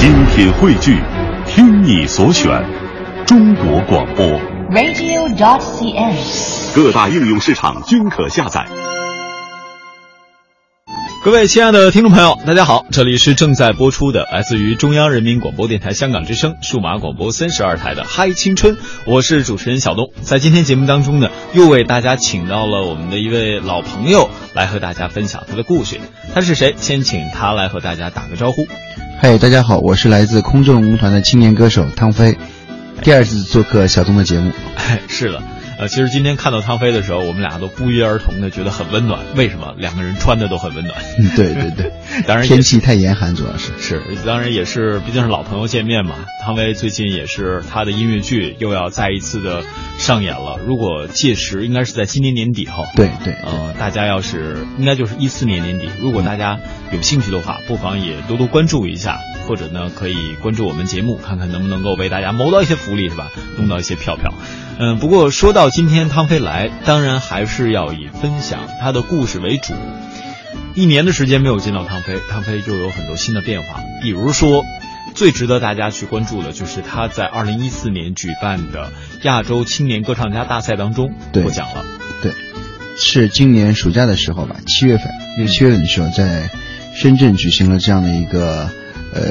精品汇聚，听你所选，中国广播。radio.dot.cn，。各大应用市场均可下载。各位亲爱的听众朋友，大家好，这里是正在播出的来自于中央人民广播电台香港之声数码广播三十二台的《嗨青春》，我是主持人小东。在今天节目当中呢，又为大家请到了我们的一位老朋友来和大家分享他的故事。他是谁？先请他来和大家打个招呼。嗨，大家好，我是来自空中舞团的青年歌手汤飞，第二次做客小东的节目。哎，是的。呃，其实今天看到汤飞的时候，我们俩都不约而同的觉得很温暖。为什么？两个人穿的都很温暖。嗯，对对对，当然天气太严寒，主要是是，当然也是，毕竟是老朋友见面嘛。汤唯最近也是她的音乐剧又要再一次的上演了。如果届时应该是在今年年底哈。对对，呃，大家要是应该就是一四年年底，如果大家有兴趣的话，不妨也多多关注一下，或者呢可以关注我们节目，看看能不能够为大家谋到一些福利，是吧？弄到一些票票。嗯，不过说到今天汤飞来，当然还是要以分享他的故事为主。一年的时间没有见到汤飞，汤飞就有很多新的变化。比如说，最值得大家去关注的就是他在二零一四年举办的亚洲青年歌唱家大赛当中获奖了。对，是今年暑假的时候吧，七月份，六七月份的时候，在深圳举行了这样的一个呃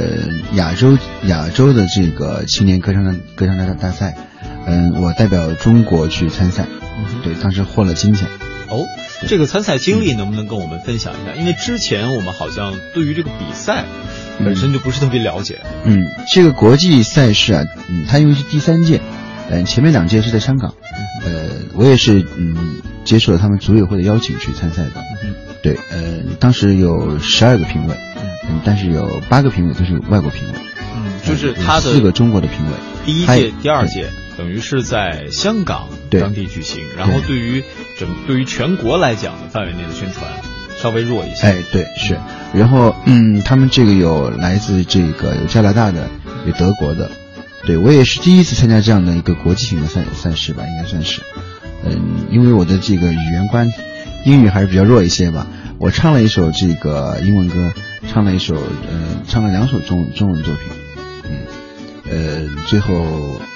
亚洲亚洲的这个青年歌唱歌唱家大赛。嗯，我代表中国去参赛，嗯、对，当时获了金奖。哦，这个参赛经历能不能跟我们分享一下？因为之前我们好像对于这个比赛本身就不是特别了解。嗯，这个国际赛事啊，嗯，它因为是第三届，嗯，前面两届是在香港，呃，我也是嗯接受了他们组委会的邀请去参赛的。嗯，对，呃，当时有十二个评委，嗯，但是有八个评委都是外国评委。嗯，就是他的四个中国的评委，第一届、第二届。等于是在香港当地举行，然后对于整对于全国来讲的范围内的宣传稍微弱一些。哎，对，是。然后，嗯，他们这个有来自这个有加拿大的，有德国的，对我也是第一次参加这样的一个国际性的赛赛事吧，应该算是。嗯，因为我的这个语言关英语还是比较弱一些吧，我唱了一首这个英文歌，唱了一首呃，唱了两首中中文作品，嗯。呃，最后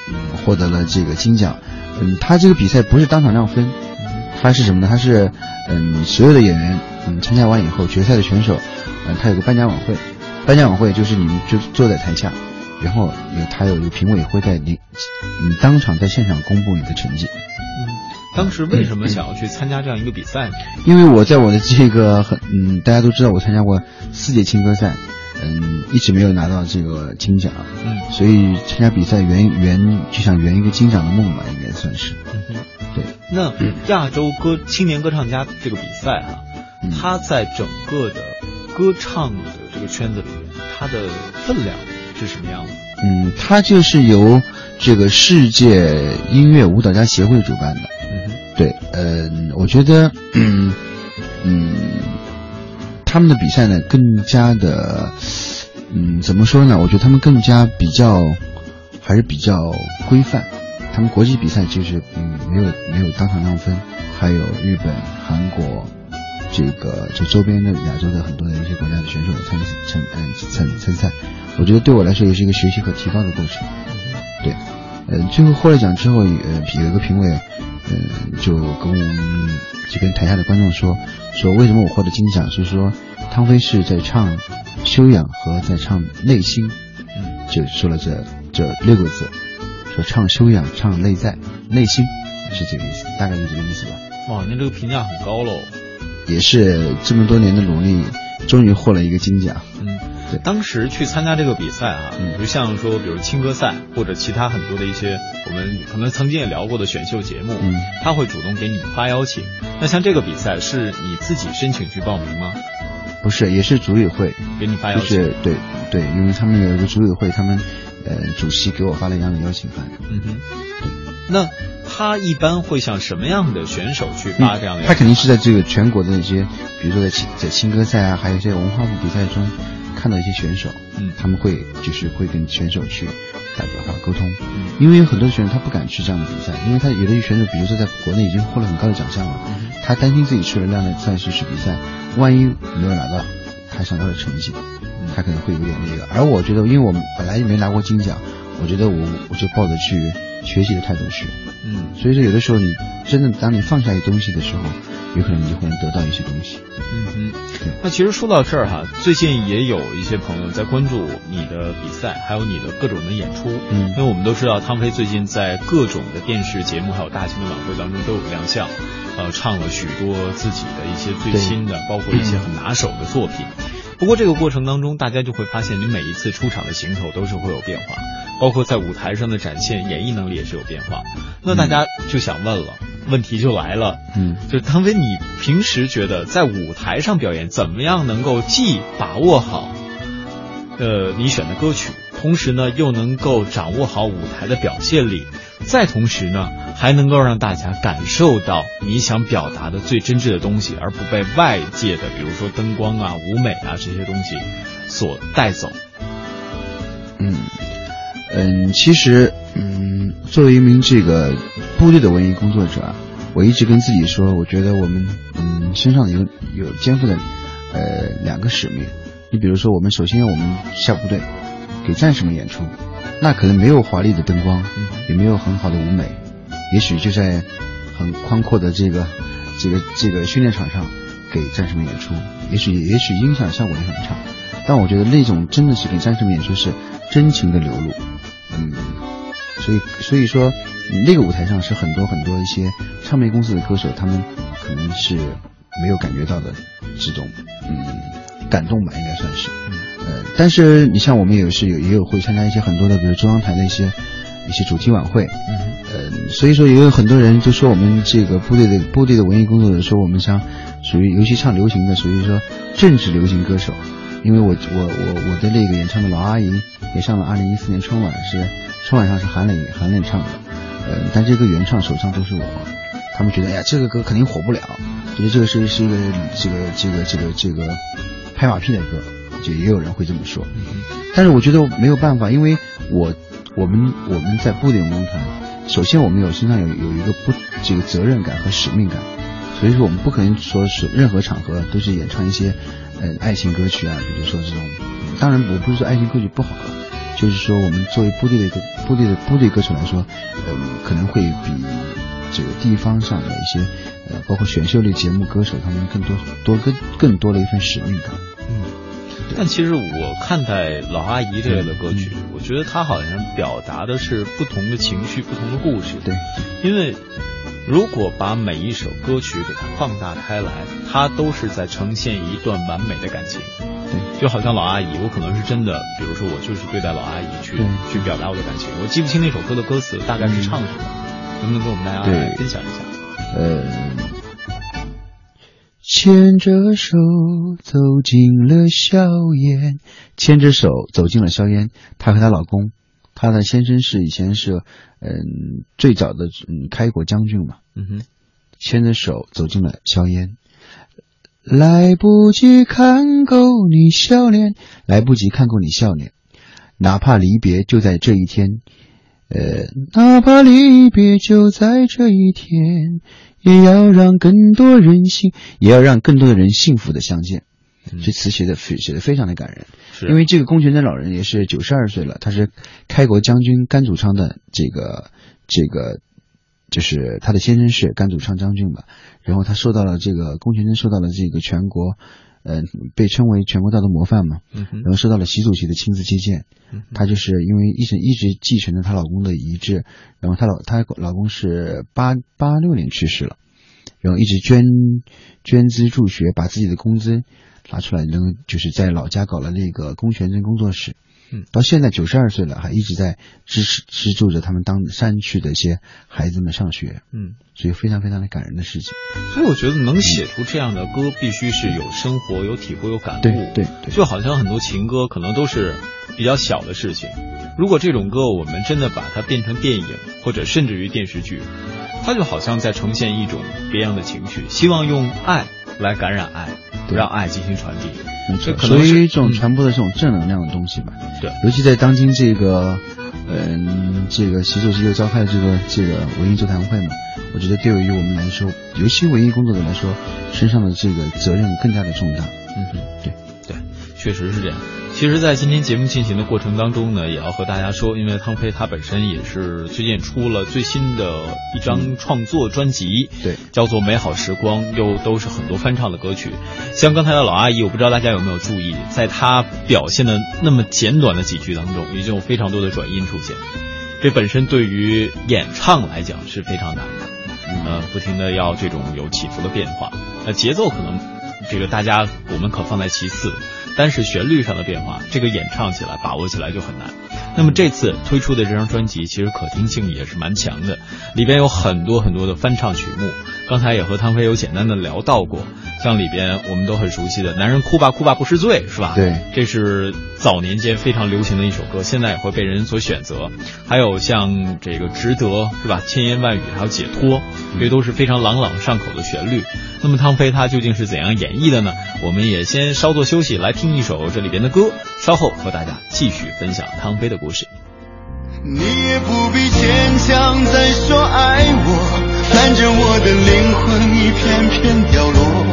嗯获得了这个金奖。嗯，他这个比赛不是当场让分，他是什么呢？他是嗯所有的演员嗯参加完以后，决赛的选手，嗯他有个颁奖晚会，颁奖晚会就是你们就坐在台下，然后有他有一个评委会在你你当场在现场公布你的成绩。嗯，当时为什么想要去参加这样一个比赛呢？因为我在我的这个很嗯大家都知道我参加过四届青歌赛。嗯，一直没有拿到这个金奖，嗯，所以参加比赛圆圆就想圆一个金奖的梦吧，应该算是。嗯对。那亚洲歌青年歌唱家这个比赛哈、啊，嗯、它在整个的歌唱的这个圈子里面，它的分量是什么样的？嗯，它就是由这个世界音乐舞蹈家协会主办的。嗯对，嗯、呃，我觉得，嗯嗯。他们的比赛呢，更加的，嗯，怎么说呢？我觉得他们更加比较，还是比较规范。他们国际比赛就是，嗯，没有没有当场让分，还有日本、韩国，这个就周边的亚洲的很多的一些国家的选手参参嗯参参赛。我觉得对我来说也是一个学习和提高的过程。对，呃，最后获了奖之后，呃，有一个评委，嗯，就跟我们就跟台下的观众说。说为什么我获得金奖？是说汤飞是在唱修养和在唱内心，嗯，就说了这这六个字，说唱修养、唱内在、内心是这个意思，大概就这个意思吧。哇，您这个评价很高喽！也是这么多年的努力，终于获了一个金奖。嗯，对。当时去参加这个比赛啊，嗯，就像说，比如青歌赛或者其他很多的一些我们可能曾经也聊过的选秀节目，嗯，他会主动给你们发邀请。那像这个比赛是你自己申请去报名吗？不是，也是组委会给你发邀请。就是对对，因为他们有一个组委会，他们呃主席给我发了一张邀请函。嗯哼，对。那他一般会向什么样的选手去发这样的、嗯？他肯定是在这个全国的一些，比如说在青在青歌赛啊，还有一些文化部比赛中看到一些选手，嗯，他们会就是会跟选手去打电话沟通，嗯，因为有很多选手他不敢去这样的比赛，因为他有的选手，比如说在国内已经获了很高的奖项了，嗯、他担心自己去了那样的赛事去比赛，万一没有拿到他想要的成绩，他可能会有点那个。而我觉得，因为我们本来也没拿过金奖，我觉得我我就抱着去学习的态度去。嗯。所以说，有的时候你真的当你放下一个东西的时候，有可能你就会能得到一些东西。嗯哼。那其实说到这儿哈，最近也有一些朋友在关注你的比赛，还有你的各种的演出。嗯因为我们都知道汤飞最近在各种的电视节目还有大型的晚会当中都有亮相，呃，唱了许多自己的一些最新的，包括一些很拿手的作品。不过这个过程当中，大家就会发现，你每一次出场的行头都是会有变化，包括在舞台上的展现，演绎能力也是有变化。那大家就想问了，问题就来了，嗯就是汤飞，你平时觉得在舞台上表演，怎么样能够既把握好，呃，你选的歌曲，同时呢又能够掌握好舞台的表现力，再同时呢还能够让大家感受到你想表达的最真挚的东西，而不被外界的，比如说灯光啊、舞美啊这些东西所带走。嗯嗯，其实嗯，作为一名这个部队的文艺工作者，我一直跟自己说，我觉得我们嗯身上有有肩负的呃两个使命。你比如说，我们首先我们下部队给战士们演出，那可能没有华丽的灯光，也没有很好的舞美，也许就在很宽阔的这个这个这个训练场上给战士们演出，也许也许音响效果也很差，但我觉得那种真的是给战士们演出是真情的流露，嗯，所以所以说那个舞台上是很多很多一些唱片公司的歌手，他们可能是没有感觉到的这种嗯感动吧，应该算是，呃，但是你像我们也是有也有会参加一些很多的，比如中央台的一些一些主题晚会，呃，所以说也有很多人就说我们这个部队的部队的文艺工作者说我们像属于尤其唱流行的，属于说政治流行歌手。因为我我我我的那个演唱的老阿姨也上了二零一四年春晚，是春晚上是韩磊韩磊唱的，呃，但这个原唱首唱都是我，他们觉得哎呀这个歌肯定火不了，觉得这个是是一个这个这个这个这个拍马屁的歌，就也有人会这么说，但是我觉得没有办法，因为我我们我们在部队文工团，首先我们有身上有有一个不这个责任感和使命感，所以说我们不可能说是任何场合都是演唱一些呃爱情歌曲啊，比如说这种，当然我不是说爱情歌曲不好了，就是说我们作为部队的一个部队的部队歌手来说，呃可能会比这个地方上的一些呃包括选秀类节目歌手他们更多多更更多的一份使命感。嗯，但其实我看待老阿姨这类的歌曲，我觉得她好像表达的是不同的情绪、不同的故事。对，因为如果把每一首歌曲给它放大开来，它都是在呈现一段完美的感情。对，就好像老阿姨，我可能是真的，比如说我就是对待老阿姨去去表达我的感情。我记不清那首歌的歌词大概是唱什么，能不能跟我们大家来分享一下？呃，牵着手走进了硝烟，牵着手走进了硝烟。她和她老公，她的先生是以前是嗯最早的嗯开国将军嘛，嗯哼，牵着手走进了硝烟。来不及看够你笑脸，来不及看够你笑脸，哪怕离别就在这一天，呃，哪怕离别就在这一天，也要让更多人幸，也要让更多的人幸福的相见。嗯。这词写的非写的非常的感人，是。因为这个龚全真老人也是九十二岁了，他是开国将军甘祖昌的这个这个，就是他的先生是甘祖昌将军嘛，然后他受到了这个龚全真受到了这个全国，呃，被称为全国道德模范嘛，嗯然后受到了习主席的亲自接见，嗯哼她就是因为一直一直继承着她老公的遗志，然后她老她老公是八八六年去世了，然后一直捐捐资助学，把自己的工资拿出来，然后就是在老家搞了那个龚全真工作室。嗯，到现在九十二岁了，还一直在支持资助着他们当山区的一些孩子们上学，嗯。所以非常非常的感人的事情。所以我觉得能写出这样的歌，必须是有生活、有体会、有感悟。对对对就好像很多情歌可能都是比较小的事情，如果这种歌我们真的把它变成电影，或者甚至于电视剧，它就好像在呈现一种别样的情绪，希望用爱来感染爱，让爱进行传递。这可能是属于一种嗯传播的这种正能量的东西吧。对尤其在当今这个，嗯，这个习主席又召开了这个这个文艺座谈会嘛，我觉得对于我们来说，尤其文艺工作者来说，身上的这个责任更加的重大。嗯对，确实是这样。其实，在今天节目进行的过程当中呢，也要和大家说，因为汤飞他本身也是最近出了最新的一张创作专辑，对，叫做《美好时光》，又都是很多翻唱的歌曲。像刚才的老阿姨，我不知道大家有没有注意，在她表现的那么简短的几句当中，已经有非常多的转音出现。这本身对于演唱来讲是非常难的，呃，不停的要这种有起伏的变化，那节奏可能这个大家我们可放在其次。单是旋律上的变化，这个演唱起来、把握起来就很难。那么这次推出的这张专辑，其实可听性也是蛮强的，里边有很多很多的翻唱曲目。刚才也和汤飞有简单的聊到过，像里边我们都很熟悉的《男人哭吧哭吧不是罪》，是吧？对，这是早年间非常流行的一首歌，现在也会被人所选择。还有像这个《值得》，是吧？千言万语，还有《解脱》，这都是非常朗朗上口的旋律。那么汤飞他究竟是怎样演绎的呢？我们也先稍作休息，来听一首这里边的歌，稍后和大家继续分享汤飞的故事。你也不必坚强再说爱我。反正我的灵魂一片片掉落，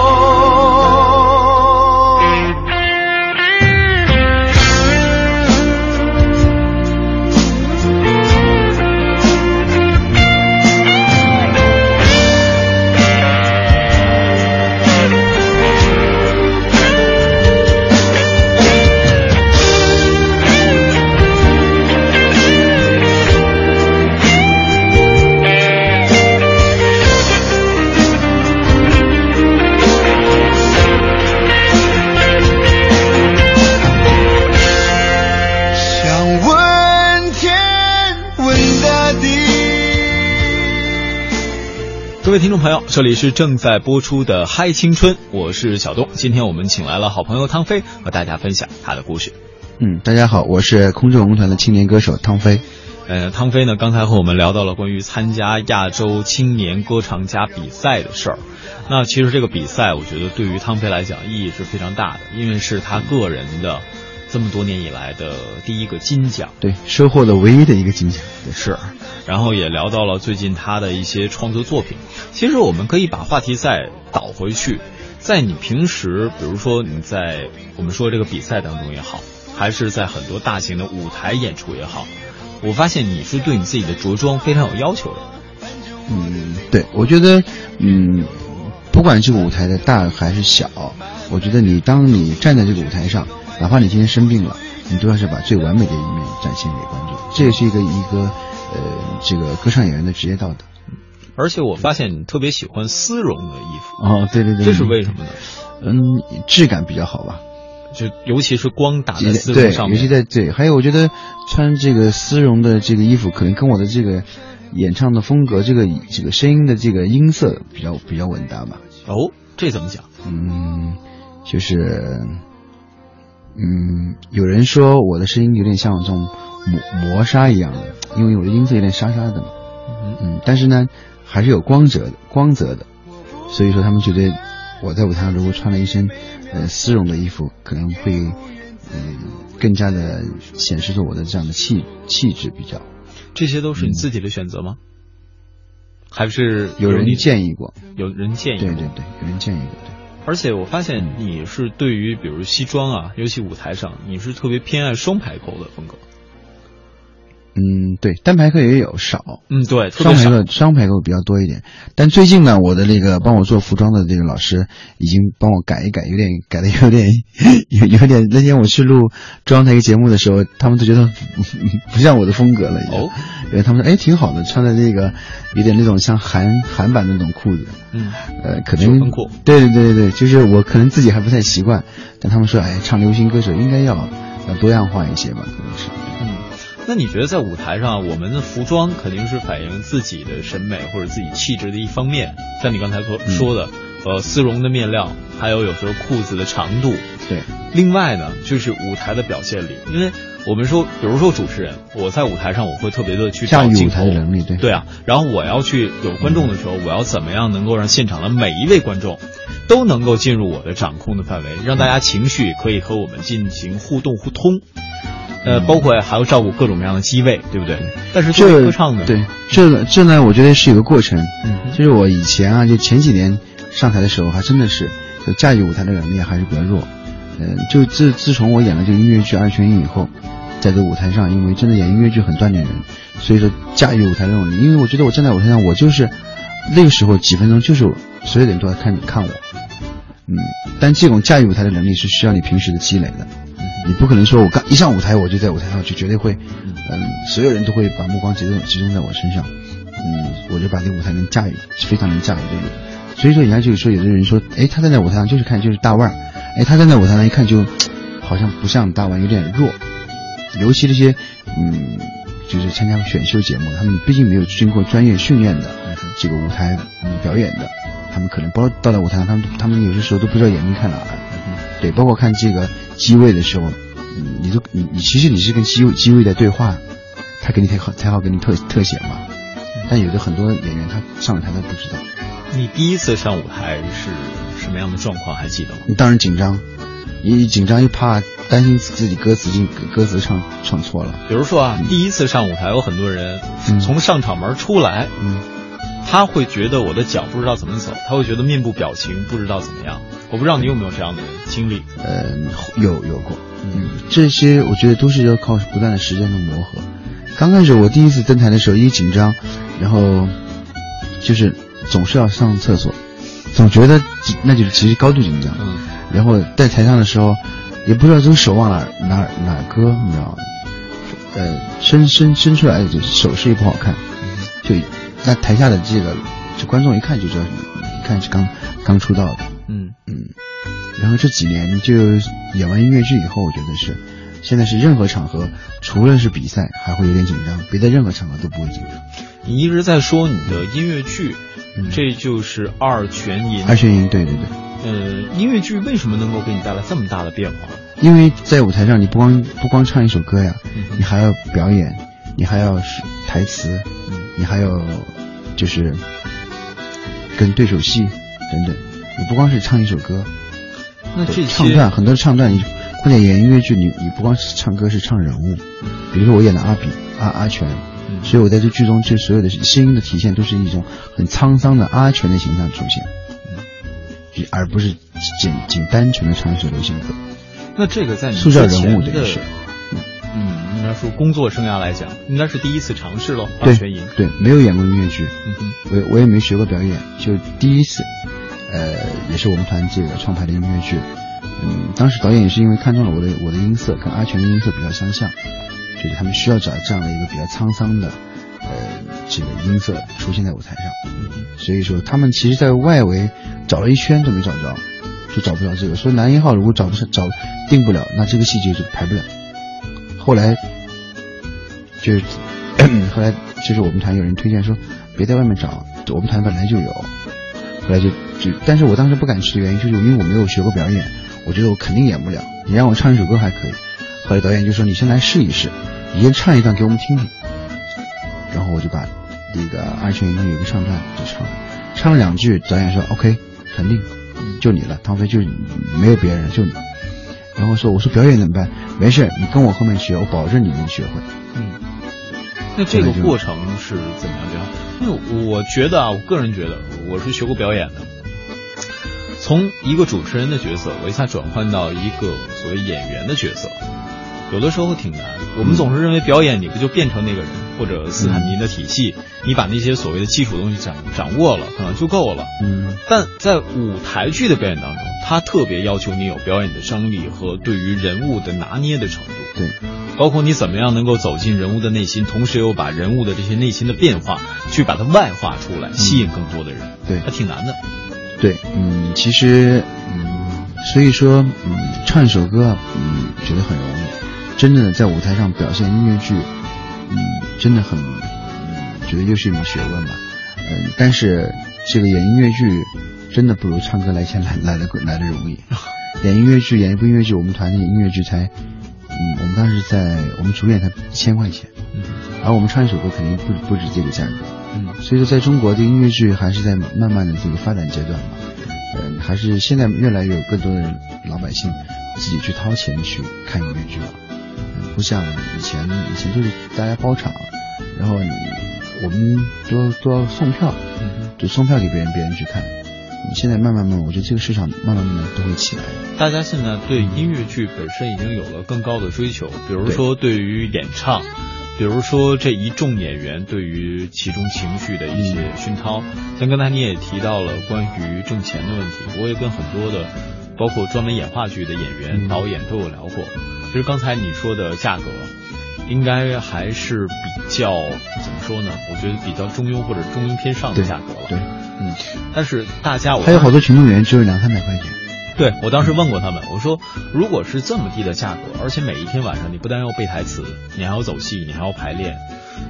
众朋友，这里是正在播出的《嗨青春》，我是小东。今天我们请来了好朋友汤飞，和大家分享他的故事。嗯，大家好，我是空中文工团的青年歌手汤飞。呃，汤飞呢，刚才和我们聊到了关于参加亚洲青年歌唱家比赛的事儿。那其实这个比赛，我觉得对于汤飞来讲意义是非常大的，因为是他个人的这么多年以来的第一个金奖，对，收获的唯一的一个金奖，也是。然后也聊到了最近他的一些创作作品。其实我们可以把话题再倒回去，在你平时，比如说你在我们说这个比赛当中也好，还是在很多大型的舞台演出也好，我发现你是对你自己的着装非常有要求的。嗯，对，我觉得，嗯，不管这个舞台的大还是小，我觉得你当你站在这个舞台上，哪怕你今天生病了，你都要是把最完美的一面展现给观众。这也是一个一个。呃，这个歌唱演员的职业道德，而且我发现你特别喜欢丝绒的衣服哦，对对对，这是为什么呢？嗯，质感比较好吧，就尤其是光打在丝绒上面，尤其在对，还有我觉得穿这个丝绒的这个衣服，可能跟我的这个演唱的风格，这个这个声音的这个音色比较比较稳当吧。哦，这怎么讲？嗯，就是，嗯，有人说我的声音有点像这种磨磨砂一样的。因为我的音色有点沙沙的嘛，嗯，但是呢，还是有光泽的，光泽的，所以说他们觉得我在舞台上如果穿了一身呃丝绒的衣服，可能会嗯更加的显示出我的这样的气气质比较。这些都是你自己的选择吗？还是有人建议过？有人建议？对对对，有人建议过。对。而且我发现你是对于比如西装啊，尤其舞台上，你是特别偏爱双排扣的风格。嗯，对，单排课也有少，嗯，对，双排课双排课比较多一点。但最近呢，我的那个帮我做服装的这个老师已经帮我改一改，有点改的有点有有点。那天我去录中央台一个节目的时候，他们都觉得不像我的风格了，哦，因为他们说哎挺好的，穿的那个有点那种像韩韩版的那种裤子，嗯，呃，可能对对对对对，就是我可能自己还不太习惯，但他们说哎，唱流行歌手应该要要多样化一些吧，可能是。那你觉得在舞台上，我们的服装肯定是反映自己的审美或者自己气质的一方面。像你刚才所说的，呃，丝绒的面料，还有有时候裤子的长度。对。另外呢，就是舞台的表现力，因为我们说，比如说主持人，我在舞台上我会特别的去驾驭舞找镜头台的能力，对对啊，然后我要去有观众的时候，我要怎么样能够让现场的每一位观众都能够进入我的掌控的范围，让大家情绪可以和我们进行互动互通。呃，包括还要照顾各种各样的机位，对不对？但是作为这歌唱的，对这个这呢，我觉得是一个过程。嗯就是我以前啊，就前几年上台的时候，还真的是就驾驭舞台的能力还是比较弱。嗯、就自自从我演了这个音乐剧《二泉映》以后，在这个舞台上，因为真的演音乐剧很锻炼人，所以说驾驭舞台的能力，因为我觉得我站在舞台上，我就是那个时候几分钟，就是所有的人都在看看我。嗯，但这种驾驭舞台的能力是需要你平时的积累的。你不可能说我刚一上舞台我就在舞台上就绝对会，嗯，所有人都会把目光集中集中在我身上，嗯，我就把这个舞台能驾驭，非常能驾驭这个。所以说，人家就是说有的人说，哎，他站在舞台上就是看就是大腕儿，哎，他站在舞台上一看就 好像不像大腕，有点弱。尤其这些，嗯，就是参加选秀节目，他们毕竟没有经过专业训练的这个舞台嗯表演的，他们可能包到了舞台上，他们他们有些时候都不知道眼睛看哪儿。对，包括看这个机位的时候，嗯，你都你你其实你是跟机位机位在对话，他给你才好才好给你特特写嘛。但有的很多演员他上了台他不知道，你第一次上舞台是什么样的状况？还记得吗？你当然紧张，一紧张又怕担心自己歌词进歌词唱唱错了，比如说啊，第一次上舞台，有很多人嗯从上场门出来，嗯，他会觉得我的脚不知道怎么走，他会觉得面部表情不知道怎么样。我不知道你有没有这样的经历？呃，有有过，嗯，这些我觉得都是要靠不断的时间的磨合。刚开始我第一次登台的时候，一紧张，然后就是总是要上厕所，总觉得那就是其实高度紧张。嗯，然后在台上的时候，也不知道这个手往哪哪哪搁，你知道吗？呃，伸伸伸出来就手势也不好看，就那台下的这个这观众一看就知道，一看是刚刚出道的。嗯嗯，然后这几年就演完音乐剧以后，我觉得是，现在是任何场合，除了是比赛，还会有点紧张，别的任何场合都不会紧张。你一直在说你的音乐剧，嗯这就是二泉吟。二泉吟，对对对，呃，音乐剧为什么能够给你带来这么大的变化？因为在舞台上，你不光不光唱一首歌呀，嗯你还要表演，你还要是台词，嗯你还有就是跟对手戏等等，你不光是唱一首歌，那这唱段很多唱段，你或者演音乐剧，你你不光是唱歌，是唱人物。比如说我演的阿比阿阿全，嗯所以我在这剧中这所有的声音的体现都是一种很沧桑的阿全的形象出现，嗯而不是仅仅单纯的唱一首流行歌。那这个在你塑造人物这个是，嗯，应该说工作生涯来讲，应该是第一次尝试喽。二对对，没有演过音乐剧，我我也没学过表演，就第一次，呃，也是我们团这个创排的音乐剧。嗯，当时导演也是因为看中了我的我的音色跟阿全的音色比较相像，觉得他们需要找这样的一个比较沧桑的，呃，这个音色出现在舞台上。所以说他们其实在外围找了一圈都没找着，就找不着这个。所以男一号如果找不上找定不了，那这个戏就就排不了。后来就是 后来就是我们团有人推荐说别在外面找，我们团本来就有。后来就就，但是我当时不敢去的原因就是因为我没有学过表演，我觉得我肯定演不了。你让我唱一首歌还可以，后来导演就说你先来试一试，你先唱一段给我们听听。然后我就把那个二泉映有一个唱段就唱了，唱了两句，导演说 OK，肯定就你了，唐飞就没有别人，就你。然后说我说表演怎么办？没事，你跟我后面学，我保证你能学会。嗯，那这个过程是怎么样的？因为我觉得啊，我个人觉得，我是学过表演的。从一个主持人的角色，我一下转换到一个所谓演员的角色，有的时候挺难。我们总是认为表演你不就变成那个人，或者斯坦尼的体系，你把那些所谓的基础东西掌掌握了，可能就够了。嗯，但在舞台剧的表演当中，它特别要求你有表演的张力和对于人物的拿捏的程度。对，包括你怎么样能够走进人物的内心，同时又把人物的这些内心的变化去把它外化出来，吸引更多的人。对还挺难的。对，嗯，其实，嗯，所以说，嗯，唱一首歌啊，嗯，觉得很容易，真正的在舞台上表现音乐剧，嗯，真的很，嗯，觉得又是一门学问吧，嗯，但是这个演音乐剧真的不如唱歌来钱来来的来的容易，演音乐剧演一部音乐剧，我们团的音乐剧才，嗯，嗯，我们当时在我们主演才一千块钱，嗯。而我们唱一首歌肯定不不止这个价格。嗯。所以说，在中国的音乐剧还是在慢慢的这个发展阶段嘛，嗯、还是现在越来越有更多的老百姓自己去掏钱去看音乐剧了，嗯，不像以前，以前都是大家包场，然后你我们都都要送票，嗯。就送票给别人，别人去看。现在慢慢慢慢，我觉得这个市场慢慢慢慢都会起来。大家现在对音乐剧本身已经有了更高的追求，比如说对于演唱，比如说这一众演员对于其中情绪的一些熏陶。像刚才你也提到了关于挣钱的问题，我也跟很多的，包括专门演话剧的演员、嗯导演都有聊过。其实刚才你说的价格，应该还是比较怎么说呢？我觉得比较中庸或者中庸偏上的价格了。对，嗯，但是大家我还有好多群众演员只有两三百块钱。对我当时问过他们，我说如果是这么低的价格，而且每一天晚上你不但要背台词，你还要走戏，你还要排练，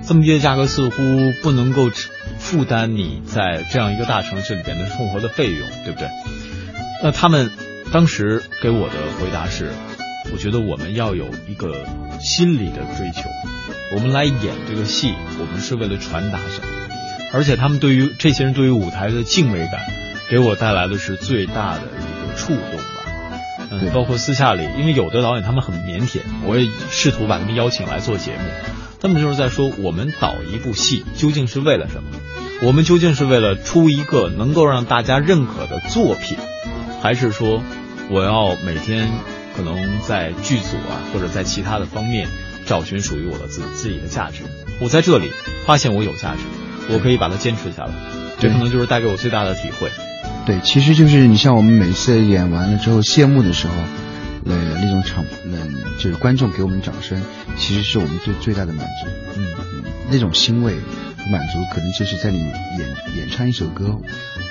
这么低的价格似乎不能够负担你在这样一个大城市里边的生活的费用，对不对？那他们当时给我的回答是，我觉得我们要有一个心理的追求，我们来演这个戏，我们是为了传达什么？而且他们对于这些人对于舞台的敬畏感，给我带来的是最大的一个触动吧。对嗯，包括私下里，因为有的导演他们很腼腆，我也试图把他们邀请来做节目。他们就是在说，我们导一部戏究竟是为了什么？我们究竟是为了出一个能够让大家认可的作品，还是说我要每天可能在剧组啊，或者在其他的方面找寻属于我的自自己的价值？我在这里发现我有价值，我可以把它坚持下来。这可能就是带给我最大的体会。对，其实就是你像我们每次演完了之后谢幕的时候，呃，那种场，嗯，就是观众给我们掌声，其实是我们最最大的满足。嗯嗯，那种欣慰、满足，可能就是在你演演唱一首歌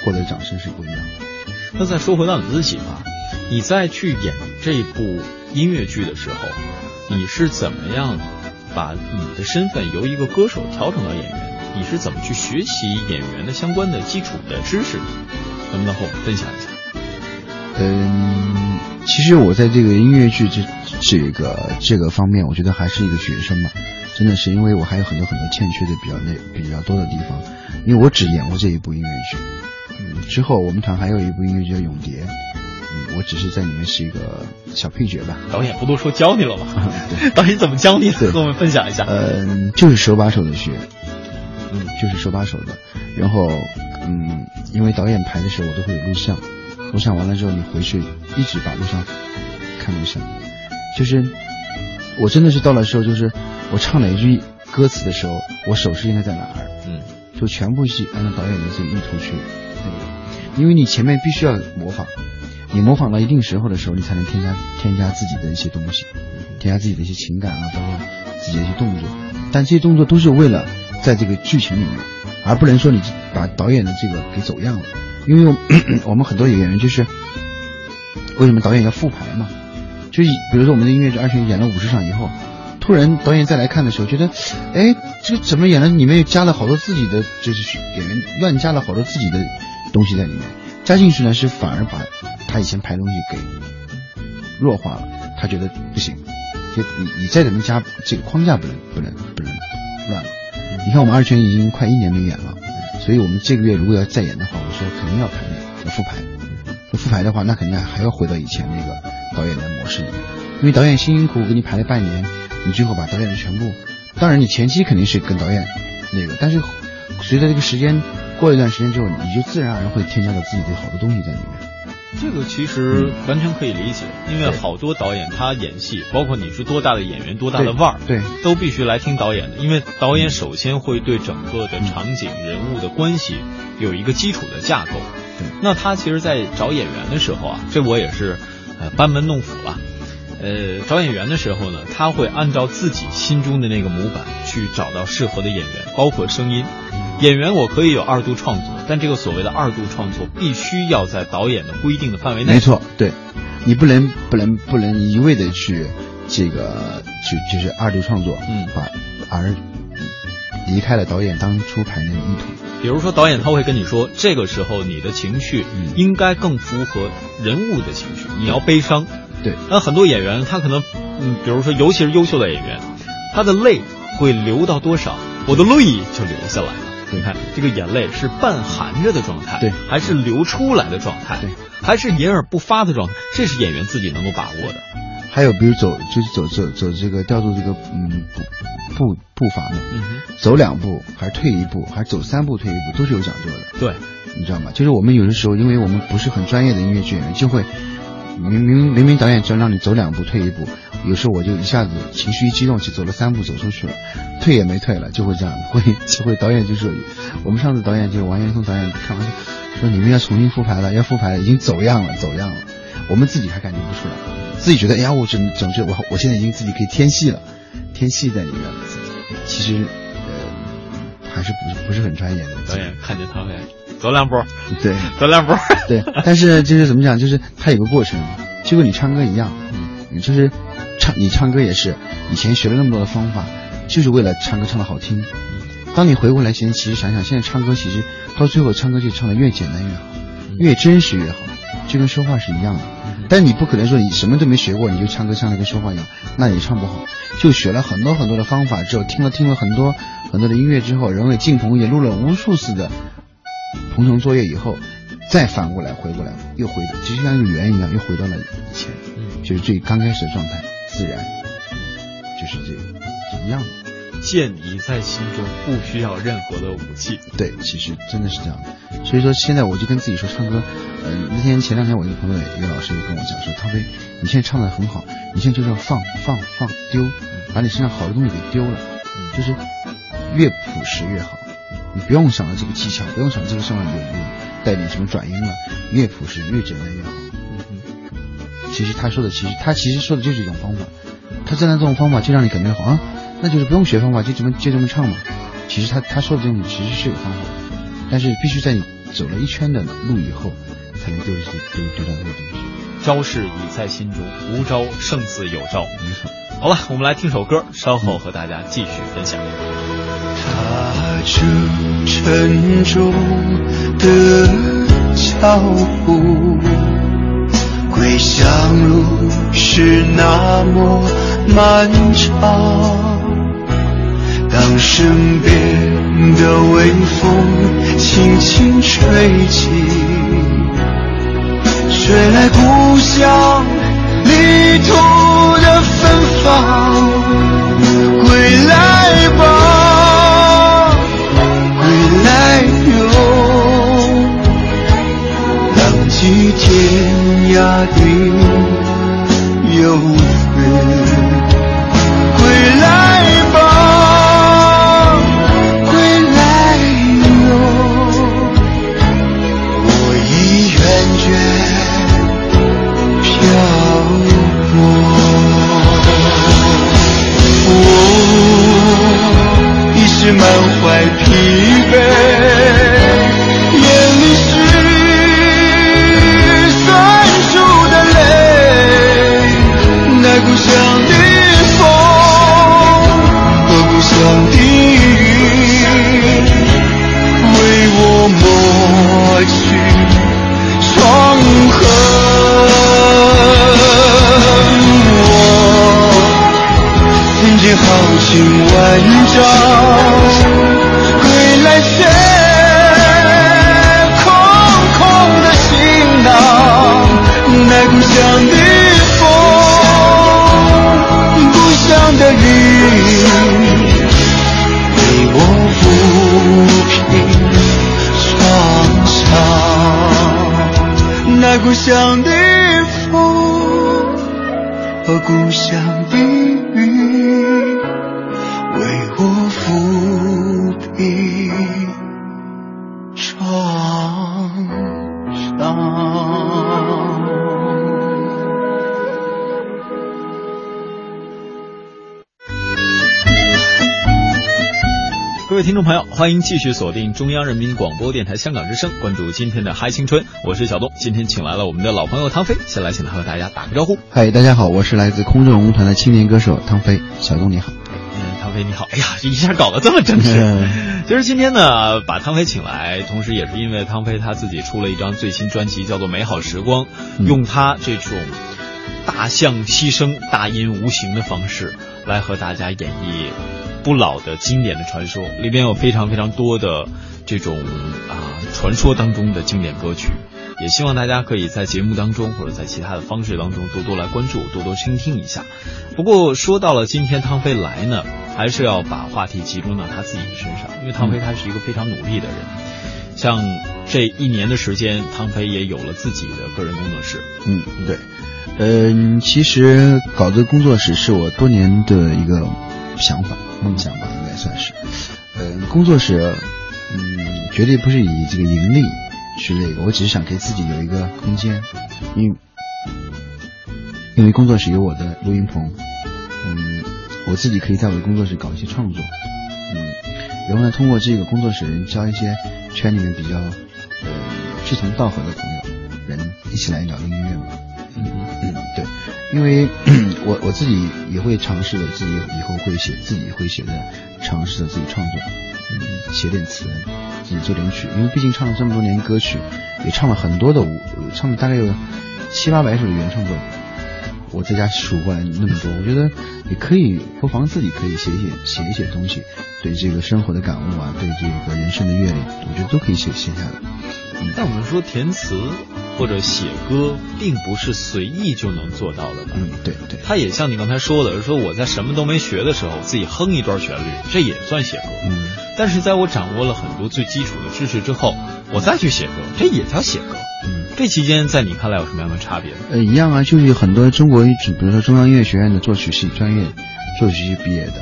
获得掌声是不一样的。那再说回到你自己吧，你在去演这部音乐剧的时候，你是怎么样把你的身份由一个歌手调整到演员？你是怎么去学习演员的相关的基础的知识？能不能和我们分享一下？嗯，其实我在这个音乐剧这这个这个方面，我觉得还是一个学生嘛，真的是因为我还有很多很多欠缺的比较那比较多的地方，因为我只演过这一部音乐剧，嗯，之后我们团还有一部音乐剧叫《永蝶》，嗯，我只是在里面是一个小配角吧，导演不都说教你了吗？对 导演怎么教你的？跟我们分享一下。嗯，就是手把手的学，嗯就是手把手的。然后，嗯，因为导演排的时候我都会有录像，录像完了之后你回去一直把录像看录像，就是我真的是到了时候，就是我唱哪一句歌词的时候，我手势应该在哪儿，嗯就全部是按照导演的这个意图去那个，因为你前面必须要模仿，你模仿到一定时候的时候，你才能添加添加自己的一些东西，添加自己的一些情感啊，包括自己的一些动作，但这些动作都是为了在这个剧情里面，而不能说你把导演的这个给走样了，因为我们 很多演员就是为什么导演要复排嘛，就比如说我们的音乐剧二选一演了五十场以后。突然，导演再来看的时候，觉得，哎，这个怎么演了？里面又加了好多自己的，就是演员乱加了好多自己的东西在里面。加进去呢，是反而把他以前排的东西给弱化了。他觉得不行，就你你再怎么加，这个框架不能不能不能乱了。你看我们二泉已经快一年没演了，所以我们这个月如果要再演的话，我说肯定要排练，要复排。要复排的话，那肯定还要回到以前那个导演的模式里面，因为导演辛辛苦苦给你排了半年。你最后把导演的全部，当然你前期肯定是跟导演那个，但是随着这个时间过一段时间之后，你就自然而然会添加到自己的好多东西在里面。这个其实完全可以理解，因为好多导演他演戏，包括你是多大的演员、多大的腕儿，对，都必须来听导演的，因为导演首先会对整个的场景、人物的关系有一个基础的架构。对，那他其实，在找演员的时候啊，这我也是呃班门弄斧了。呃，找演员的时候呢，他会按照自己心中的那个模板去找到适合的演员，包括声音。演员我可以有二度创作，但这个所谓的二度创作必须要在导演的规定的范围内。没错，对，你不能不能不能一味的去这个就就是二度创作，嗯，把而离开了导演当初排练的意图。比如说，导演他会跟你说，这个时候你的情绪应该更符合人物的情绪，你要悲伤。对，那很多演员他可能嗯，比如说，尤其是优秀的演员，他的泪会流到多少，我的泪就流下来了。你看，这个眼泪是半含着的状态，对，还是流出来的状态，对，还是隐而不发的状态，这是演员自己能够把握的。还有，比如走，就是走走走这个调度这个嗯步步步伐嘛，嗯走两步还是退一步，还是走三步退一步，都是有讲究的。对，你知道吗？就是我们有的时候，因为我们不是很专业的音乐剧演员，就会明明明明导演只要让你走两步退一步，有时候我就一下子情绪一激动，就走了三步走出去了，退也没退了，就会这样，会 就会导演就是，我们上次导演就是王岩松导演看完说你们要重新复排了，要复排了，已经走样了，走样了，我们自己还感觉不出来，自己觉得哎呀，我整整治我我现在已经自己可以添戏了，添戏在里面了，其实呃还是不是不是很专业的。导演看见他会走两步，对，走两步，对。但是就是怎么讲，就是它有个过程，就跟你唱歌一样，嗯，就是唱你唱歌也是，以前学了那么多的方法，就是为了唱歌唱的好听。当你回过来，前其实想想，现在唱歌其实到最后唱歌就唱的越简单越好，越真实越好，就跟说话是一样的。但你不可能说你什么都没学过，你就唱歌唱的跟说话一样，那也唱不好。就学了很多很多的方法之后，听了听了很多很多的音乐之后，人为进棚也录了无数次的棚程作业以后，再反过来回过来又回，就像一个圆一样，又回到了以前，就是最刚开始的状态，自然，就是这个一样的。剑已在心中，不需要任何的武器。对，其实真的是这样的。所以说现在我就跟自己说，唱歌，呃，那天前两天我一个朋友，一个老师也跟我讲说，汤飞，你现在唱的很好，你现在就是要放放放丢，把你身上好的东西给丢了，就是越朴实越好。你不用想着这个技巧，不用想这个上面有有带点什么转音了，越朴实越简单越好。其实他说的，其实他其实说的就是一种方法，他这样这种方法就让你感觉好啊。那就是不用学方法，就这么就这么唱嘛。其实他他说的这种其实是有方法的，但是必须在你走了一圈的路以后，才能丢丢丢到这个东西。招式已在心中，无招胜似有招。没错。好了，我们来听首歌，稍后和大家继续分享。踏着沉重的脚步，归乡路是那么漫长。当身边的微风轻轻吹起，吹来故乡泥土的芬芳。归来吧，听众朋友，欢迎继续锁定中央人民广播电台香港之声，关注今天的嗨青春，我是小东。今天请来了我们的老朋友汤飞，先来请他和大家打个招呼。嗨，大家好，我是来自空中文工团的青年歌手汤飞，小东你好。嗯，汤飞你好，哎呀，一下搞得这么正式。其实今天呢，把汤飞请来，同时也是因为汤飞他自己出了一张最新专辑，叫做《美好时光》，用他这种。大象牺牲、大音无形的方式来和大家演绎不老的经典的传说，里边有非常非常多的这种啊传说当中的经典歌曲。也希望大家可以在节目当中或者在其他的方式当中多多来关注，多多倾听一下。不过说到了今天汤飞来呢，还是要把话题集中到他自己的身上，因为汤飞他是一个非常努力的人。像这一年的时间，汤飞也有了自己的个人工作室。嗯，对。嗯，其实搞这个工作室是我多年的一个想法、梦想吧，应该算是。嗯，工作室，嗯，绝对不是以这个盈利。去那个，我只是想给自己有一个空间，因为因为工作室有我的录音棚，嗯，我自己可以在我的工作室搞一些创作，嗯，然后呢，通过这个工作室人交一些圈里面比较呃志同道合的朋友，人一起来聊音乐嘛，嗯嗯对，因为 我我自己也会尝试着自己以后会写自己会写的，尝试着自己创作，嗯，写点词。自己做点曲，因为毕竟唱了这么多年歌曲，也唱了很多的舞，唱了大概有七八百首的原创作品。我在家数过来那么多，我觉得也可以，不妨自己可以写写，写一写东西，对这个生活的感悟啊，对这个人生的阅历，我觉得都可以写写下来。但我们说填词或者写歌，并不是随意就能做到的吧？嗯，对对。他也像你刚才说的，说我在什么都没学的时候，自己哼一段旋律，这也算写歌。嗯。但是在我掌握了很多最基础的知识之后，我再去写歌，这也叫写歌。嗯。这期间在你看来有什么样的差别？呃，一样啊，就是很多中国，比如说中央音乐学院的作曲系专业作曲系毕业的，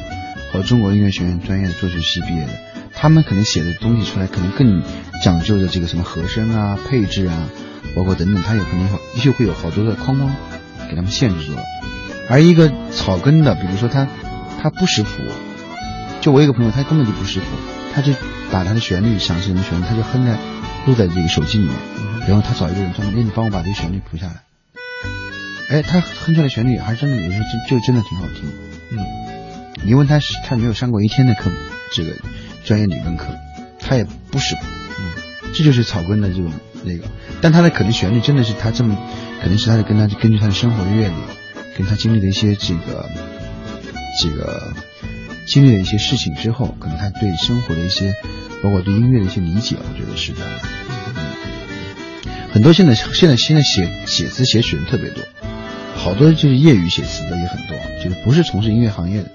和中国音乐学院专业的作曲系毕业的，他们可能写的东西出来，可能更讲究的这个什么和声啊、配置啊，包括等等，他有可能就会有好多的框框给他们限制住了。而一个草根的，比如说他他不识谱。就我一个朋友，他根本就不识谱，他就把他的旋律想是什么旋律，他就哼在录在这个手机里面，然后他找一个人专门，哎，你帮我把这个旋律谱下来。哎，他哼出来的旋律还是真的，有时候就就真的挺好听。嗯，你问他是，他没有上过一天的课，这个专业理论课，他也不识谱。嗯，这就是草根的这种那个，但他的可能旋律真的是他这么，可能是他的跟他根据他的生活的阅历，跟他经历的一些这个这个。经历了一些事情之后，可能他对生活的一些，包括对音乐的一些理解，我觉得是这样。嗯，很多现在现在现在写写词写曲人特别多，好多就是业余写词的也很多，就是不是从事音乐行业的。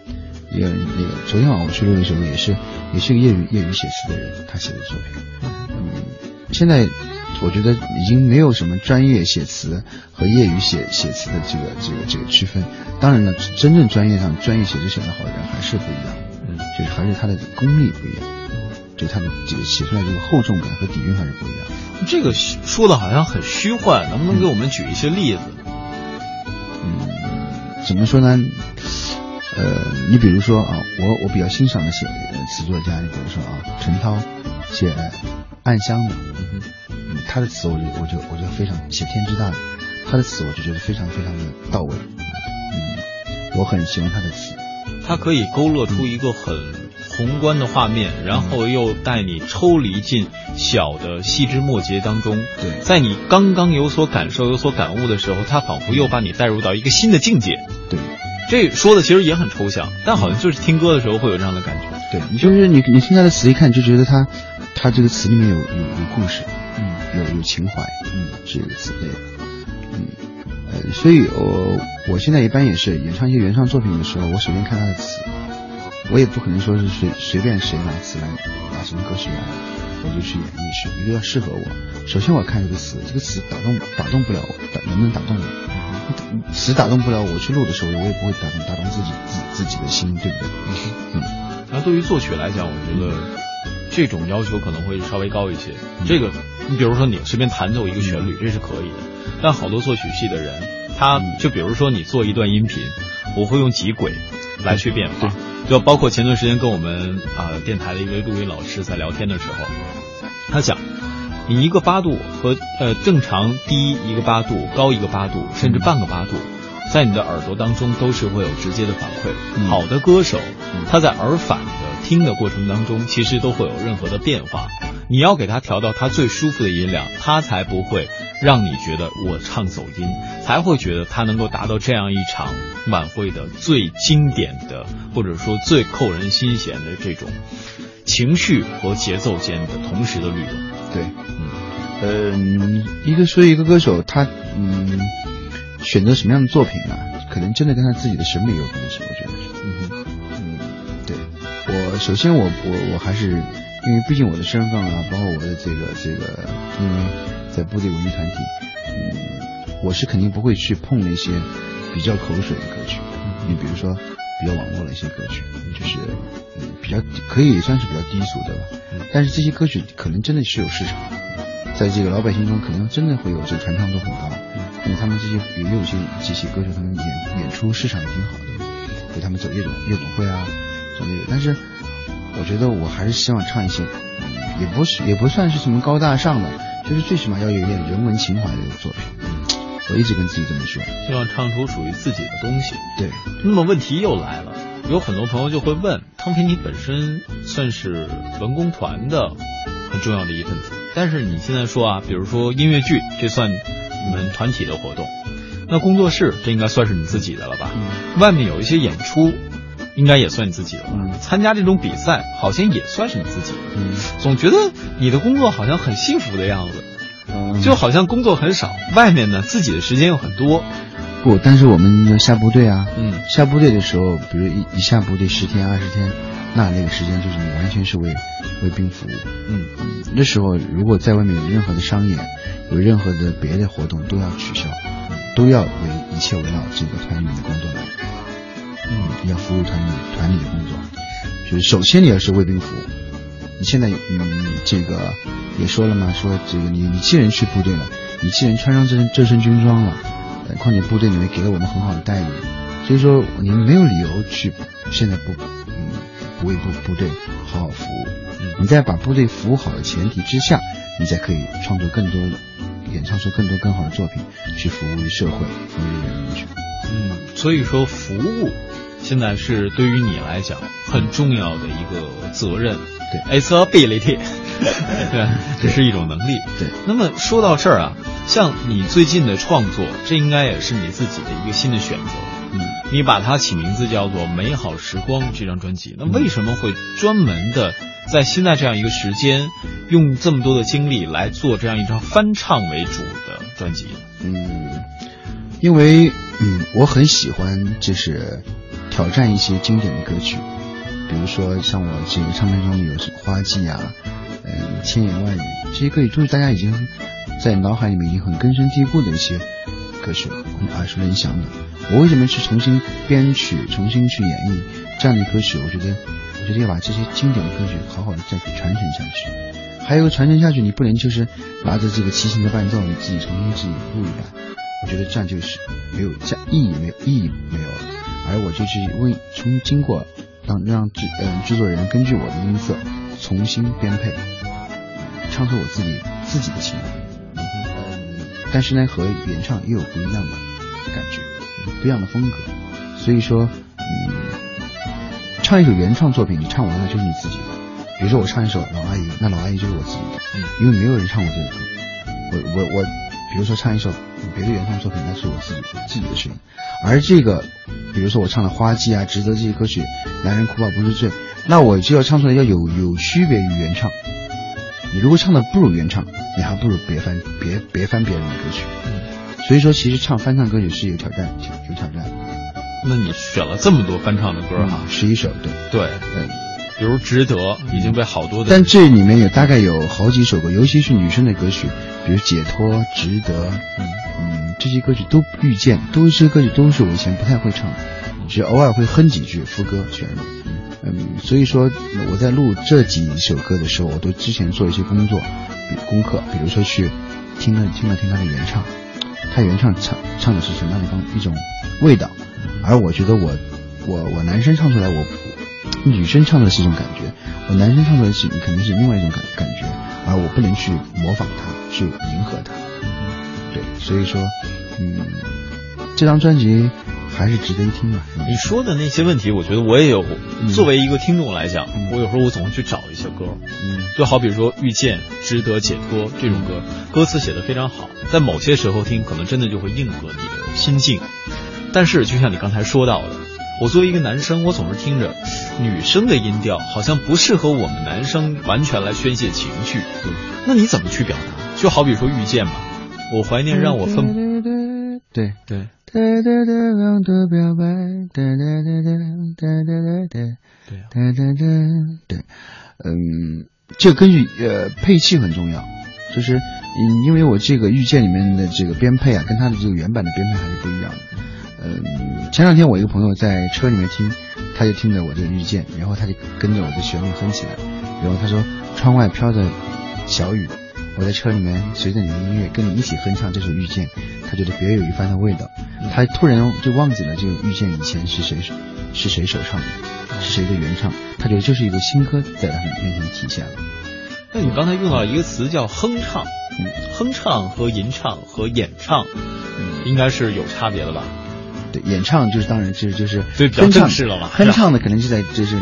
也那个昨天晚上我去录的时候，也是也是个业余业余写词的人，他写的作品。嗯，现在。我觉得已经没有什么专业写词和业余写写词的这个这个这个区分。当然了，真正专业上专业写词写得好的人还是不一样，嗯，就是还是他的功力不一样，就他的这个写出来这个厚重感和底蕴还是不一样。这个说的好像很虚幻，能不能给我们举一些例子？嗯，怎么说呢？呃，你比如说啊，我我比较欣赏的写词作家，你比如说啊，陈涛写《暗香》的。他的词，我就我就我就非常写天之大的，他的词我就觉得非常非常的到位，嗯，我很喜欢他的词，他可以勾勒出一个很宏观的画面，然后又带你抽离进小的细枝末节当中，对，在你刚刚有所感受、有所感悟的时候，他仿佛又把你带入到一个新的境界，对，这说的其实也很抽象，但好像就是听歌的时候会有这样的感觉，对你就是你你听他的词一看就觉得他他这个词里面有有有故事。有有情怀，嗯，这个词类，嗯，呃，所以我我现在一般也是演唱一些原创作品的时候，我首先看他的词，我也不可能说是随随便谁拿词来拿什么歌曲来，我就去演绎是一定要适合我。首先我看这个词，这个词打动打动不了我，打能不能打动我？词打动不了我，去录的时候我也不会打动打动自己自自己的心，对不对？嗯，那对于作曲来讲，我觉得。这种要求可能会稍微高一些。这个，你比如说你随便弹奏一个旋律，这是可以的。但好多作曲系的人，他就比如说你做一段音频，我会用几轨来去变化。就包括前段时间跟我们啊电台的一位录音老师在聊天的时候，他讲，你一个八度和呃正常低一个八度、高一个八度，甚至半个八度，在你的耳朵当中都是会有直接的反馈。好的歌手，他在耳返的。听的过程当中，其实都会有任何的变化。你要给他调到他最舒服的音量，他才不会让你觉得我唱走音，才会觉得他能够达到这样一场晚会的最经典的，或者说最扣人心弦的这种情绪和节奏间的同时的律动。对，嗯，一个说一个歌手他嗯选择什么样的作品啊，可能真的跟他自己的审美有关系，我觉得是。嗯嗯，对。我首先我我我还是因为毕竟我的身份啊，包括我的这个这个，因为在部队文艺团体，嗯，我是肯定不会去碰那些比较口水的歌曲。你比如说比较网络的一些歌曲，就是嗯比较可以算是比较低俗的吧。但是这些歌曲可能真的是有市场，在这个老百姓中可能真的会有这个传唱度很高。因为他们这些也有些这些歌手，他们演演出市场也挺好的，给他们走夜总夜总会啊，走那个。但是我觉得我还是希望唱一些，嗯也不是也不算是什么高大上的，就是最起码要有一点人文情怀的作品。我一直跟自己这么说。希望唱出属于自己的东西。对，那么问题又来了，有很多朋友就会问，汤平你本身算是文工团的很重要的一份子，但是你现在说啊，比如说音乐剧，这算你们团体的活动，那工作室这应该算是你自己的了吧？外面有一些演出，应该也算你自己的吧？嗯参加这种比赛，好像也算是你自己总觉得你的工作好像很幸福的样子，嗯就好像工作很少，外面呢自己的时间又很多。不，但是我们要下部队啊，嗯下部队的时候，比如一一下部队十天二十天，那那个时间就是你完全是为为兵服务。嗯嗯，那时候如果在外面有任何的商演，有任何的别的活动，都要取消，都要为一切围绕这个团里面的工作来。嗯，要服务团里团里的工作，就是首先你要是为兵服务。你现在嗯，这个也说了嘛，说这个你你既然去部队了，你既然穿上这身这身军装了，呃，况且部队里面给了我们很好的待遇，所以说你没有理由去现在不嗯不为部部队好好服务。你在把部队服务好的前提之下，你才可以创作更多的、演唱出更多更好的作品，去服务于社会，服务于人民去。嗯，所以说服务现在是对于你来讲很重要的一个责任。对，it's a ability，对，这是一种能力。对，那么说到这儿啊，像你最近的创作，这应该也是你自己的一个新的选择。嗯，你把它起名字叫做《美好时光》这张专辑，那为什么会专门的在现在这样一个时间，用这么多的精力来做这样一张翻唱为主的专辑？嗯，因为嗯，我很喜欢就是挑战一些经典的歌曲，比如说像我这个唱片中有什么花季啊，嗯，千言万语这些歌曲都是大家已经在脑海里面已经很根深蒂固的一些歌曲，很耳熟能详的。我为什么去重新编曲、重新去演绎这样的歌曲？我觉得，我觉得要把这些经典的歌曲好好的再去传承下去。还有传承下去，你不能就是拿着这个齐秦的伴奏，你自己重新自己录一版，我觉得这样就是没有价意义，没有意义没有了。而我就是为从经过让让制嗯、制作人根据我的音色重新编配，唱出我自己自己的情感。但是呢，和原唱又有不一样的感觉，不一样的风格。所以说，嗯，唱一首原创作品，你唱完了就是你自己的。比如说我唱一首《老阿姨》，那老阿姨就是我自己的，因为没有人唱过这个歌。我我我，比如说唱一首别的原创作品，那是我自己自己的声音。而这个，比如说我唱的《花季》啊，《值得》这些歌曲，《男人哭吧不是罪》，那我就要唱出来要有有区别于原唱。你如果唱的不如原唱，你还不如别翻别别翻别人的歌曲。所以说，其实唱翻唱歌曲是有挑战，有挑战。那你选了这么多翻唱的歌哈，十一首，对，对，嗯。比如《值得》已经被好多的，但这里面有大概有好几首歌，尤其是女生的歌曲，比如《解脱》《值得》，嗯嗯，这些歌曲都遇见，都这些歌曲都是我以前不太会唱的，只偶尔会哼几句副歌旋律。嗯，所以说我在录这几首歌的时候，我都之前做一些工作，功课，比如说去听了听了听他的原唱，他原唱唱唱的是什么样的方一种味道，而我觉得我我我男生唱出来我。女生唱的是一种感觉，我男生唱出来是肯定是另外一种感感觉，而我不能去模仿他，去迎合他。对，所以说，嗯，这张专辑还是值得一听吧。嗯你说的那些问题，我觉得我也有。作为一个听众来讲，嗯我有时候我总会去找一些歌，嗯就好比说《遇见》《值得解脱》这种歌，歌词写的非常好，在某些时候听，可能真的就会应和你的心境。但是，就像你刚才说到的，我作为一个男生，我总是听着女生的音调，好像不适合我们男生完全来宣泄情绪。那你怎么去表达？就好比说《遇见》吧，我怀念让我疯。对对。对对对。对。嗯，这根据呃配器很重要，就是嗯因为我这个御剑里面的这个编配啊，跟它的这个原版的编配还是不一样的。嗯，前两天我一个朋友在车里面听，他就听着我这个御剑，然后他就跟着我的旋律哼起来，然后他说窗外飘着小雨。我在车里面随着你的音乐跟你一起哼唱这首遇见，他觉得别有一番的味道，他突然就忘记了这个遇见以前是谁是谁首唱的，是谁的原唱，他觉得这是一个新歌在他面前体现了。那你刚才用到一个词叫哼唱，嗯。哼唱和吟唱和演唱，嗯。应该是有差别的吧？对，演唱就是当然就是就是对比较哼唱正式了嘛哼唱的可能就在就是，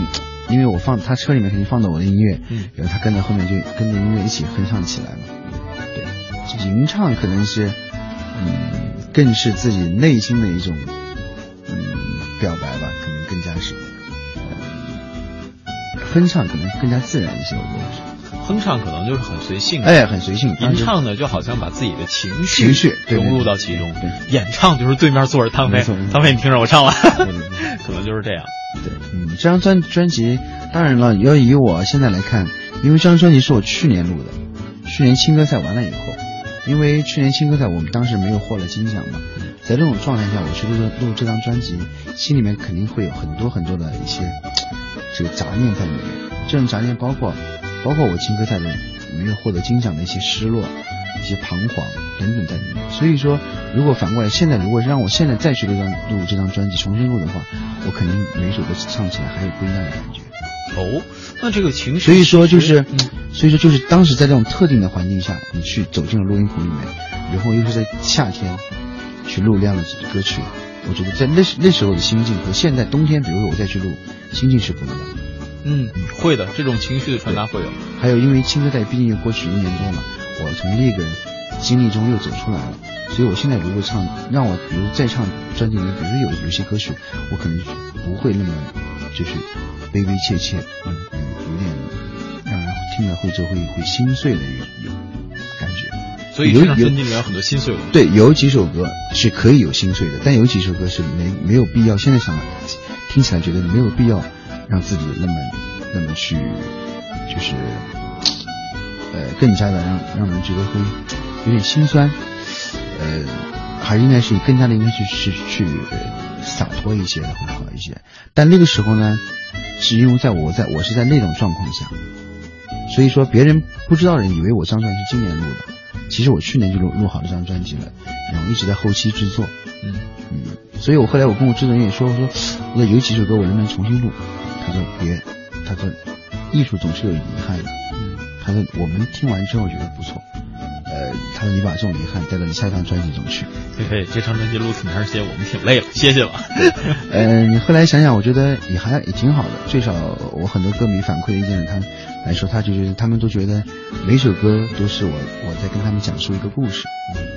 因为我放他车里面肯定放的我的音乐，嗯然后他跟着后面就跟着音乐一起哼唱起来了。对，吟唱可能是，嗯，更是自己内心的一种，嗯，表白吧，可能更加是，嗯，哼唱可能更加自然一些，我觉得是。哼唱可能就是很随性，哎，很随性。吟唱呢就好像把自己的情绪融入到其中，对。演唱就是对面坐着汤飞没错没，错。汤飞你听着我唱了，对对对。可能就是这样。对，嗯，这张专专辑，当然了，要以我现在来看，因为这张专辑是我去年录的，去年青歌赛完了以后，因为去年青歌赛我们当时没有获了金奖嘛，在这种状态下，我去录录这张专辑，心里面肯定会有很多很多的一些这个杂念在里面，这种杂念包括包括我青歌赛的没有获得金奖的一些失落。一些彷徨等等在里面，所以说，如果反过来，现在如果让我现在再去录张录这张专辑，重新录的话，我肯定每首歌唱起来还有不一样的感觉。哦，那这个情绪，所以说就是，嗯所以说就是当时在这种特定的环境下，你去走进了录音棚里面，然后又是在夏天去录这样的歌曲，我觉得在那时那时候的心境和现在冬天，比如说我再去录，心境是不一样的。嗯，会的，这种情绪的传达会有。还有，因为青歌赛毕竟又过去一年多嘛，我从那个经历中又走出来了，所以我现在如果唱，让我比如再唱专辑里面，比如有有些歌曲，我可能不会那么就是悲悲切切，嗯嗯，有点让人听了会就会会心碎的有有感觉。所以有张专辑里面有很多心碎的。对，有几首歌是可以有心碎的，但有几首歌是没没有必要。现在想来，听起来觉得没有必要让自己那么那么去，就是呃更加的让让人觉得会有点心酸。呃，还应该是更加的应该去去去、呃、洒脱一些的会好一些。但那个时候呢，是因为在我在我是在那种状况下，所以说别人不知道的人以为我这张专辑是今年录的。其实我去年就录录好这张专辑了，然后一直在后期制作，嗯嗯，所以我后来我跟我制作人也说，我说我说有几首歌我能不能重新录？他说别，他说艺术总是有遗憾的，嗯，他说我们听完之后觉得不错，呃，他说你把这种遗憾带到你下一张专辑中去，嘿嘿，这张专辑录挺长时间，我们挺累了，歇歇吧。嗯，后来想想，我觉得也还也挺好的。最少我很多歌迷反馈的意见，他来说，他就觉得他们都觉得每首歌都是我我在跟他们讲述一个故事，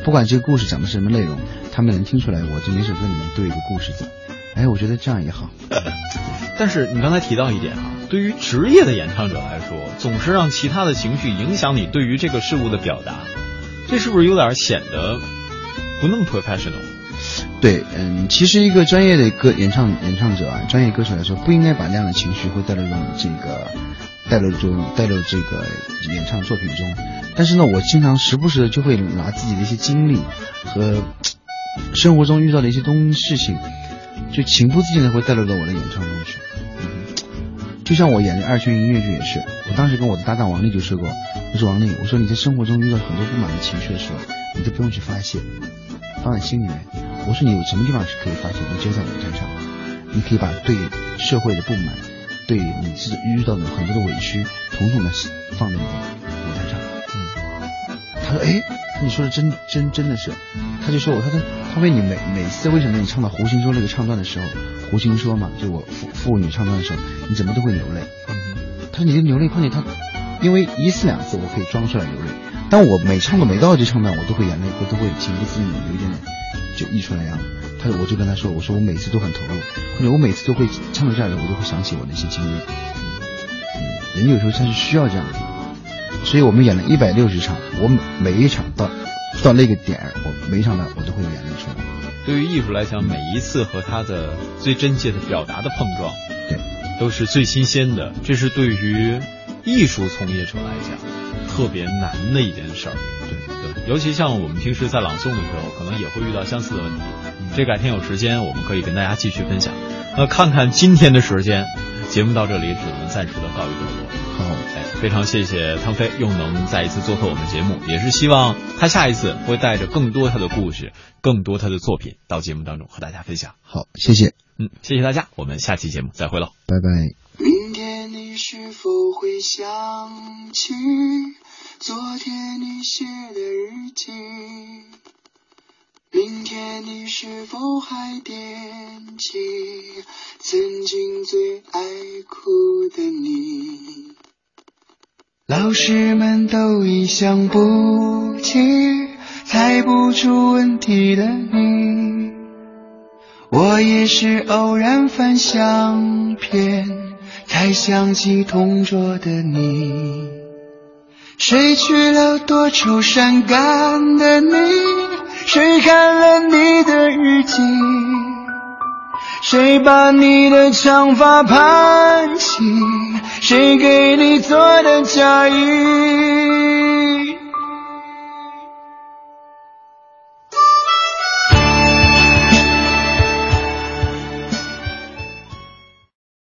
不管这个故事讲的是什么内容，他们能听出来，我这每首歌里面都有一个故事在。哎，我觉得这样也好。但是你刚才提到一点啊，对于职业的演唱者来说，总是让其他的情绪影响你对于这个事物的表达，这是不是有点显得不那么 professional？对，嗯，其实一个专业的歌演唱演唱者啊，专业歌手来说，不应该把那样的情绪会带入到这个带入中带入这个演唱作品中。但是呢，我经常时不时的就会拿自己的一些经历和生活中遇到的一些东事情，就情不自禁的会带入到我的演唱中去。就像我演的二泉音乐剧也是，我当时跟我的搭档王丽就说过，我说王丽，我说你在生活中遇到很多不满的情绪的时候，你都不用去发泄，放在心里面。我说你有什么地方是可以发泄，你就在舞台上，你可以把对社会的不满，对你自己遇到的很多的委屈，统统的放在你的舞台上。嗯，他说，哎，你说的真真真的是，他就说我，他说他问你每每次为什么你唱到胡琴说那个唱段的时候，胡琴说嘛，就我父妇女唱段的时候，你怎么都会流泪。他说你的流泪况且他，因为一次两次我可以装出来流泪，但我每唱过每到这唱段，我都会眼泪我都会情不自禁有一点点就溢出来样。他我就跟他说，我说我每次都很投入，或者我每次都会唱到这儿的，我都会想起我那些经历。嗯，人有时候他是需要这样的，所以我们演了一百六十场，我每一场到到那个点儿，我围上来我都会有眼泪出来。对于艺术来讲，每一次和它的最真切的表达的碰撞，对，都是最新鲜的。这是对于艺术从业者来讲特别难的一件事儿。对对，尤其像我们平时在朗诵的时候，可能也会遇到相似的问题。这改天有时间，我们可以跟大家继续分享。那看看今天的时间，节目到这里只能暂时的告一段落。好，哎，非常谢谢汤飞又能再一次做客我们节目，也是希望他下一次会带着更多他的故事、更多他的作品到节目当中和大家分享。好，谢谢，嗯，谢谢大家，我们下期节目再会喽。拜拜。明天你是否会想起昨天你写的日记？明天你是否还惦记曾经最爱哭的你？老师们都已想不起猜不出问题的你，我也是偶然翻相片才想起同桌的你。谁去了多愁善感的你？谁看了你的日记？谁把你的长发盘起？谁给你做的嫁衣？